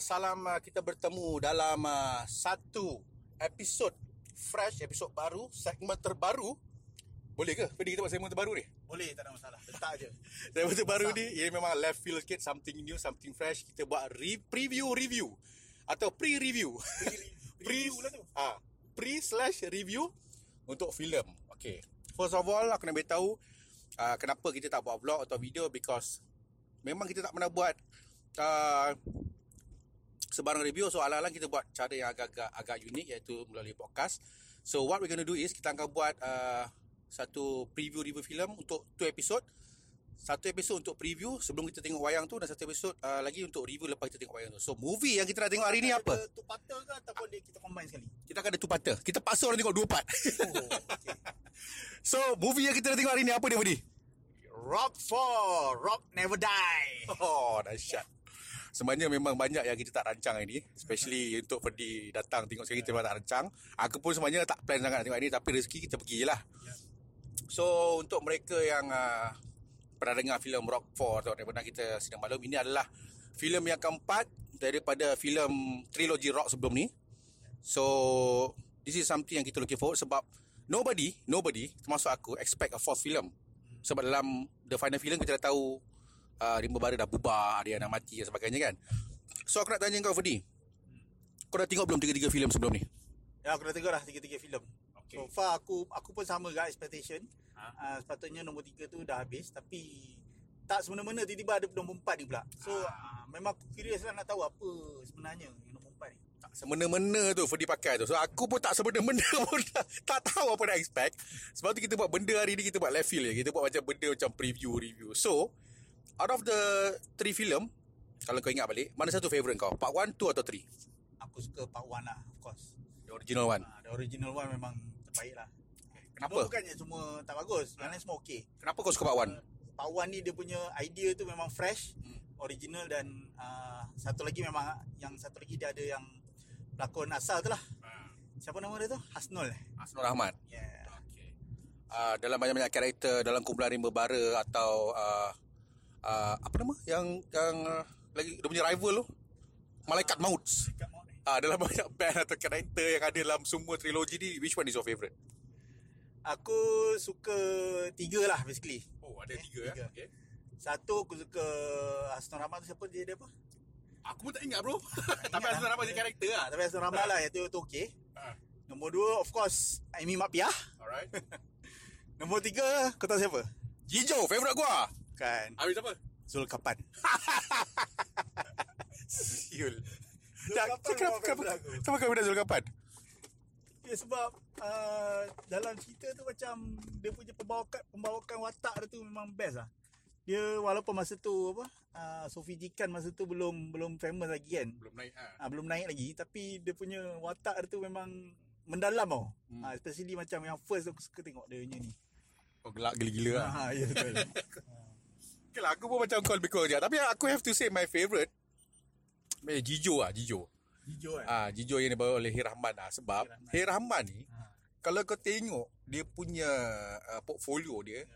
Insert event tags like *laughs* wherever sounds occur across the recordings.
salam uh, kita bertemu dalam uh, satu episod fresh, episod baru, segmen terbaru. Boleh ke? Fadi kita buat segmen terbaru ni? Boleh, tak ada masalah. Letak je. *laughs* Segmen terbaru ni, ia memang left field kit, something new, something fresh. Kita buat re- preview review atau pre-review. Review lah *laughs* tu. Ah, pre slash review untuk filem. Okay. First of all, aku nak beritahu uh, kenapa kita tak buat vlog atau video because memang kita tak pernah buat uh, sebarang review so alang-alang kita buat cara yang agak-agak agak unik iaitu melalui podcast. So what we're going to do is kita akan buat uh, satu preview review filem untuk two episode. Satu episod untuk preview sebelum kita tengok wayang tu dan satu episod uh, lagi untuk review lepas kita tengok wayang tu. So movie yang kita nak tengok hari ni apa? Ada Tu patah ke ataupun dia kita combine sekali? Kita akan ada two parter. Kita paksa orang tengok dua part. Oh, okay. *laughs* so movie yang kita nak tengok hari ni apa dia Budi? Rock 4. Rock Never Die. Oh, dahsyat. Sebenarnya memang banyak yang kita tak rancang hari ni Especially untuk pergi datang tengok sekali kita tak rancang Aku pun sebenarnya tak plan sangat nak tengok hari ni Tapi rezeki kita pergi je lah. So untuk mereka yang uh, pernah dengar filem Rock 4 atau yang pernah kita sidang maklum Ini adalah filem yang keempat daripada filem trilogi Rock sebelum ni So this is something yang kita looking forward sebab nobody, nobody termasuk aku expect a fourth film. Sebab dalam the final film kita dah tahu uh, Rimba Bara dah bubar, dia dah mati dan sebagainya kan. So aku nak tanya kau Fadi. Kau dah tengok belum tiga-tiga filem sebelum ni? Ya, aku dah tengok dah tiga-tiga filem. Okay. So far aku aku pun sama dengan expectation. Ha? Uh, sepatutnya nombor tiga tu dah habis tapi tak semena-mena tiba-tiba ada nombor empat ni pula. So uh, memang aku curious lah nak tahu apa sebenarnya yang nombor empat ni. Tak semena-mena tu Fadi pakai tu. So aku pun tak semena-mena *laughs* pun tak, tak tahu apa nak expect. Sebab tu kita buat benda hari ni kita buat left field je. Kita buat macam benda macam preview review. So out of the three film kalau kau ingat balik, mana satu favourite kau? Part 1, 2 atau 3? Aku suka part 1 lah of course. The original one. Uh, the original one memang terbaik lah. Kenapa? Cuma bukannya semua tak bagus. Yang lain semua okey. Kenapa kau suka part 1? Part 1 ni dia punya idea tu memang fresh, Hmm. original dan uh, satu lagi memang yang satu lagi dia ada yang pelakon asal tu lah. Siapa nama dia tu? Hasnul. eh? Asnur Rahmat. Yeah. Okay. Uh, dalam banyak-banyak karakter dalam kumpulan rimba bara atau uh, uh, apa nama yang yang uh, lagi dia punya rival tu Malaikat Maut. Ni. Ah uh, dalam banyak *laughs* band atau karakter yang ada dalam semua trilogi ni which one is your favourite? Aku suka tiga lah basically. Oh ada Okay, tiga, tiga. eh. Okay. Satu aku suka Hasnul Rahmat tu siapa dia, dia apa? Aku pun tak ingat bro. *laughs* Tapi Asnur Rahmat je karakter lah. Ah, tapi Hasnul Rahmat lah yang tu, tu okey. Nombor dua of course Amy Mak Piah. alright. *laughs* Nombor tiga kau tahu siapa? Jijo favourite gua. Kan Habis apa? Zulkapan. *laughs* Siul. Zulkapan Kenapa memang kenapa kenapa kau benda Zulkapan? Ya sebab uh, dalam cerita tu macam dia punya pembawakan pembawakan watak dia tu memang best lah. Dia walaupun masa tu apa uh, Sofi Jikan masa tu belum belum famous lagi kan. Belum naik ah. Uh, belum naik lagi tapi dia punya watak dia tu memang mendalam tau. Hmm. Uh, especially macam yang first aku suka tengok dia punya ni. Kau gelak gila-gila lah. Ha ya betul. *laughs* Okay lah, aku pun macam kau lebih kurang je. Tapi aku have to say my favourite eh, Jijo lah, Jijo. Hijau kan. Ah, Jijo yang dibawa oleh Hir Rahman lah. Sebab Hir Hir Rahman ni, Ha. kalau kau tengok dia punya uh, portfolio dia,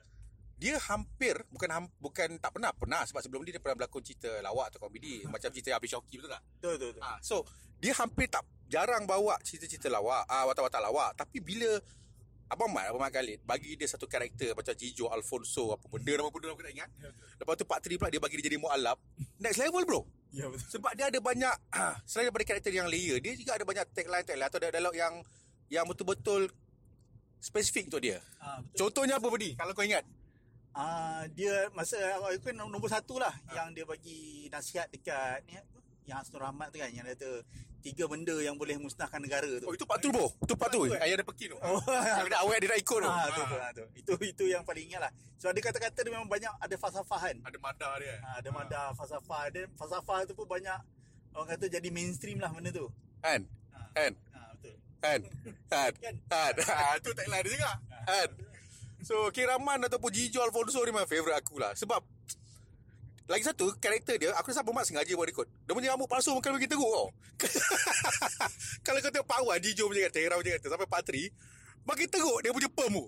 dia hampir bukan ham, bukan tak pernah pernah sebab sebelum ni dia pernah berlakon cerita lawak atau komedi macam cerita Abis Syauki betul tak? Betul betul. betul. Ah, so dia hampir tak jarang bawa cerita-cerita lawak, ah watak-watak lawak. Tapi bila Abang Mat, Abang Mat Khalid bagi dia satu karakter macam Jijo, Alfonso, apa benda nama benda aku tak ingat. Lepas tu Pak Tri pula dia bagi dia jadi mualaf. Next level bro. Ya betul. Sebab dia ada banyak *clears throat* ah, selain daripada karakter yang layer, dia juga ada banyak tagline-tagline atau dialog yang yang betul-betul spesifik untuk dia. Ha, betul. Contohnya apa Budi? Kalau kau ingat. Ah dia masa aku kan nombor satu lah yang dia bagi nasihat dekat ni? Yang Hasnul Rahmat tu kan yang dia kata tiga benda yang boleh musnahkan negara tu. Oh itu Pak Tu bro. Itu Pak Tu. Pak Tu, eh? Ayah ada pekin tu. *laughs* Oh. Yang dia awet dia nak ikut tu. Ah, tu, Ah. tu, tu. Itu itu yang paling ingat lah. So ada kata-kata dia memang banyak ada falsafahan. Ada madar dia. Ha, ada madar falsafah. Ada falsafah tu pun banyak orang kata jadi mainstream lah benda tu. Kan? Ha, Kan? ha betul. Kan? Kan? *laughs* Kan? Kan? Ha, tu tagline dia juga. Kan? So, Kiraman ataupun Jijo Alfonso ni memang favourite aku lah. Sebab lagi satu, karakter dia, aku rasa Abang Mat sengaja buat rekod. Dia punya rambut palsu bukan bagi teruk tau. *laughs* Kalau kau tengok Pak Wan, Jijo punya karakter, Hera punya karakter, sampai Pak Tri, makin teruk dia punya perm tu.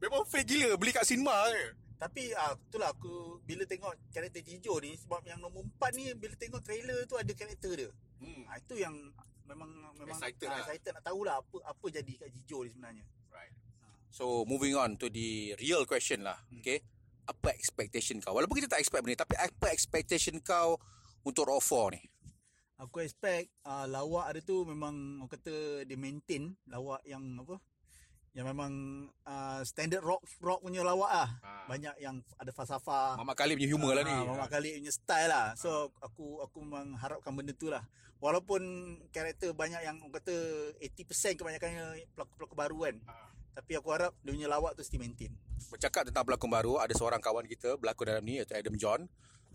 Memang fake gila, beli kat cinema ke. Tapi ah itulah aku bila tengok karakter Jijo ni sebab yang nombor 4 ni bila tengok trailer tu ada karakter dia. Hmm. Ah itu yang memang memang Excited ah, lah. excited nak tahulah apa apa jadi kat Jijo ni sebenarnya. Right. So moving on to the real question lah. Hmm. Okay. Apa expectation kau? Walaupun kita tak expect benda ni, tapi apa expectation kau untuk Raw 4 ni? Aku expect uh, lawak dia tu memang orang kata dia maintain lawak yang apa? Yang memang uh, standard rock rock punya lawak lah. Ah. Banyak yang ada falsafah. Mamak kali punya humor lah ni. Ah, Mama Khalid punya style lah. So aku aku memang harapkan benda tu lah. Walaupun karakter banyak yang orang kata 80% kebanyakannya pelakon-pelakon baru kan. Ah. Tapi aku harap dia punya lawak tu still maintain. Bercakap tentang pelakon baru, ada seorang kawan kita berlakon dalam ni iaitu Adam John.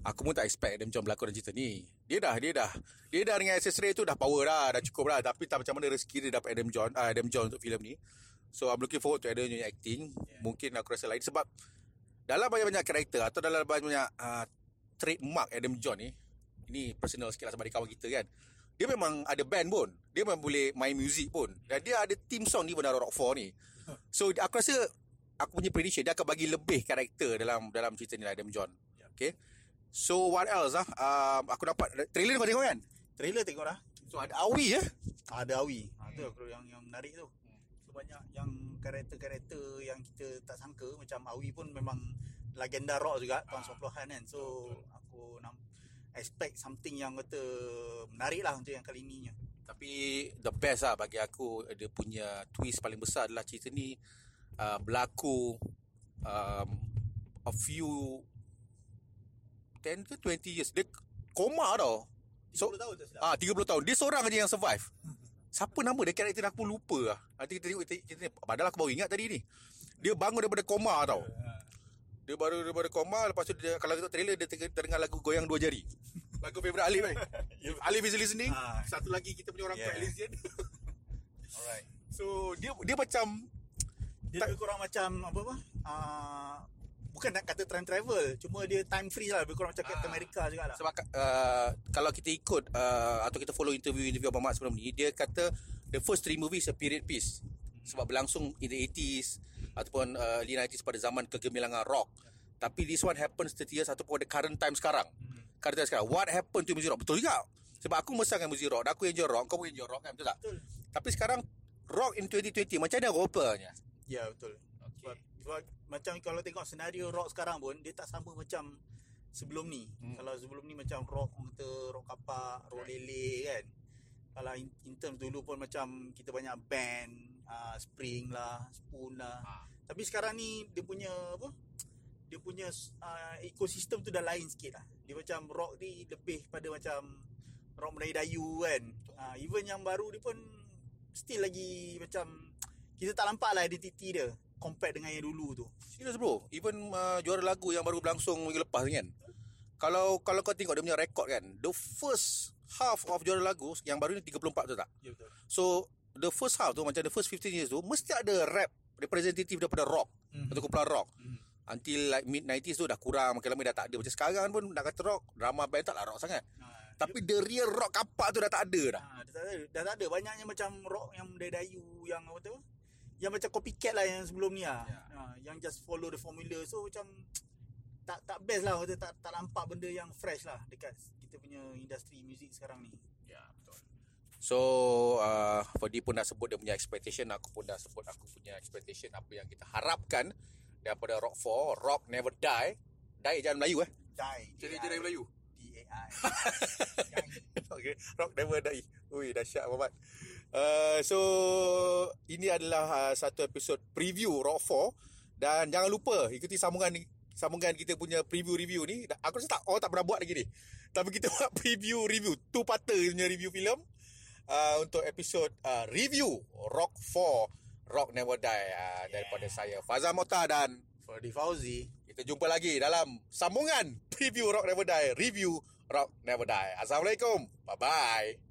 Aku pun tak expect Adam John berlakon dalam cerita ni. Dia dah, dia dah. Dia dah dengan accessory tu dah power dah, dah cukup dah. Tapi tak macam mana rezeki dia dapat Adam John, uh, Adam John untuk filem ni. So I'm looking forward to Adam punya acting. Yeah. Mungkin aku rasa lain sebab dalam banyak-banyak karakter atau dalam banyak-banyak uh, trademark Adam John ni, ini personal sikit lah sebab dia kawan kita kan. Dia memang ada band pun. Dia memang boleh main music pun. Dan dia ada team song ni dalam Rock 4 ni. So aku rasa aku punya prediction dia akan bagi lebih karakter dalam dalam cerita ni lah Adam John. Ya. Okay. So what else ah? Um, aku dapat trailer kau tengok kan? Trailer tengok dah. So ada Awi ya. Ada Awi. Ha, tu aku yang yang menarik tu. So banyak yang karakter-karakter yang kita tak sangka macam Awi pun memang legenda rock juga tahun 90-an kan. So aku nak expect something yang kata menarik lah untuk yang kali ni. Tapi the best lah bagi aku dia punya twist paling besar adalah cerita ni uh, berlaku um, a few 10 ke 20 years. Dia koma tau. So, 10 tahun tak silap. Ah, 30 tahun. Dia seorang aja yang survive. Siapa nama dia? Karakter dia aku lupa lah. Nanti kita tengok cerita ni. Padahal aku baru ingat tadi ni. Dia bangun daripada koma tau. Dia baru daripada koma. Lepas tu dia, kalau tengok trailer, dia terdengar lagu Goyang Dua Jari. Lagu favourite Alif kan? *laughs* If Alif is listening, Ah. satu lagi kita punya orang Yeah. yeah. Elysian. *laughs* Alright. so, dia dia macam... Dia lebih kurang macam apa apa? Uh, bukan nak kata time travel, cuma dia time free lah, lebih kurang macam Captain Ah. America juga lah. Sebab uh, kalau kita ikut uh, atau kita follow interview-interview Abang Mat sebelum ni, dia kata the first three movies a period piece. Sebab berlangsung in the 80s ataupun uh, early 90s pada zaman kegemilangan rock. Tapi this one happens 30 years ataupun the current time sekarang. Time sekarang. What happened to music rock? Betul juga. Sebab aku mesra dengan music rock. Aku enjoy rock. Kau pun enjoy rock kan? Betul tak? Betul. Tapi sekarang rock in 2020 macam mana rupanya? Ya, betul. Sebab, sebab macam kalau tengok senario rock sekarang pun dia tak sama macam sebelum ni. Hmm. Kalau sebelum ni macam rock kata rock kapak, rock lele kan. Kalau in, in terms dulu pun macam kita banyak band, uh, Spring lah, Spoon lah. Ah. Tapi sekarang ni dia punya apa? Dia punya uh, ekosistem tu dah lain sikit lah. Dia macam rock ni lebih pada macam rock Melayu Dayu kan. Uh, even yang baru dia pun still lagi macam kita tak nampak lah identiti dia compare dengan yang dulu tu. Serius bro Even uh, juara lagu yang baru berlangsung minggu lepas ni kan Kalau kalau kau tengok dia punya rekod kan The first half of juara lagu yang baru ni 34 tu tak Ya betul. So the first half tu macam the first 15 years tu Mesti ada rap representative daripada rock Hmm. Atau kumpulan rock Hmm. Until like mid 90s tu dah kurang Makin lama dah tak ada Macam sekarang pun nak kata rock Drama band tak lah rock sangat Ha, Tapi the real rock kapak tu dah tak ada dah ha, dah, tak ada, dah tak ada banyaknya macam rock yang Dayu yang apa tu? Yang macam copycat lah yang sebelum ni lah. Ya. Ha, yang just follow the formula. So macam tak tak best lah kita tak tak nampak benda yang fresh lah dekat kita punya industri muzik sekarang ni. Ya betul. So uh, Fadi pun dah sebut dia punya expectation Aku pun dah sebut aku punya expectation Apa yang kita harapkan Daripada Rock 4 Rock Never Die. Die jangan Melayu eh? Die. Jadi Melayu? D-A-I. *laughs* Okay Rock Never Die. Ui dahsyat Muhammad. Uh, So Ini adalah uh, Satu episod Preview Rock 4 Dan jangan lupa Ikuti sambungan ni Sambungan kita punya preview-review ni. Aku rasa tak Orang tak pernah buat lagi ni. Tapi kita *laughs* buat preview-review Tu patah punya review filem uh, Untuk episod uh, Review Rock 4 Rock Never Die uh, Daripada saya. Fazal Mota dan Ferdi Fauzi. kita jumpa lagi dalam sambungan Preview Rock Never Die Review Rock Never Die. Assalamualaikum. Bye-bye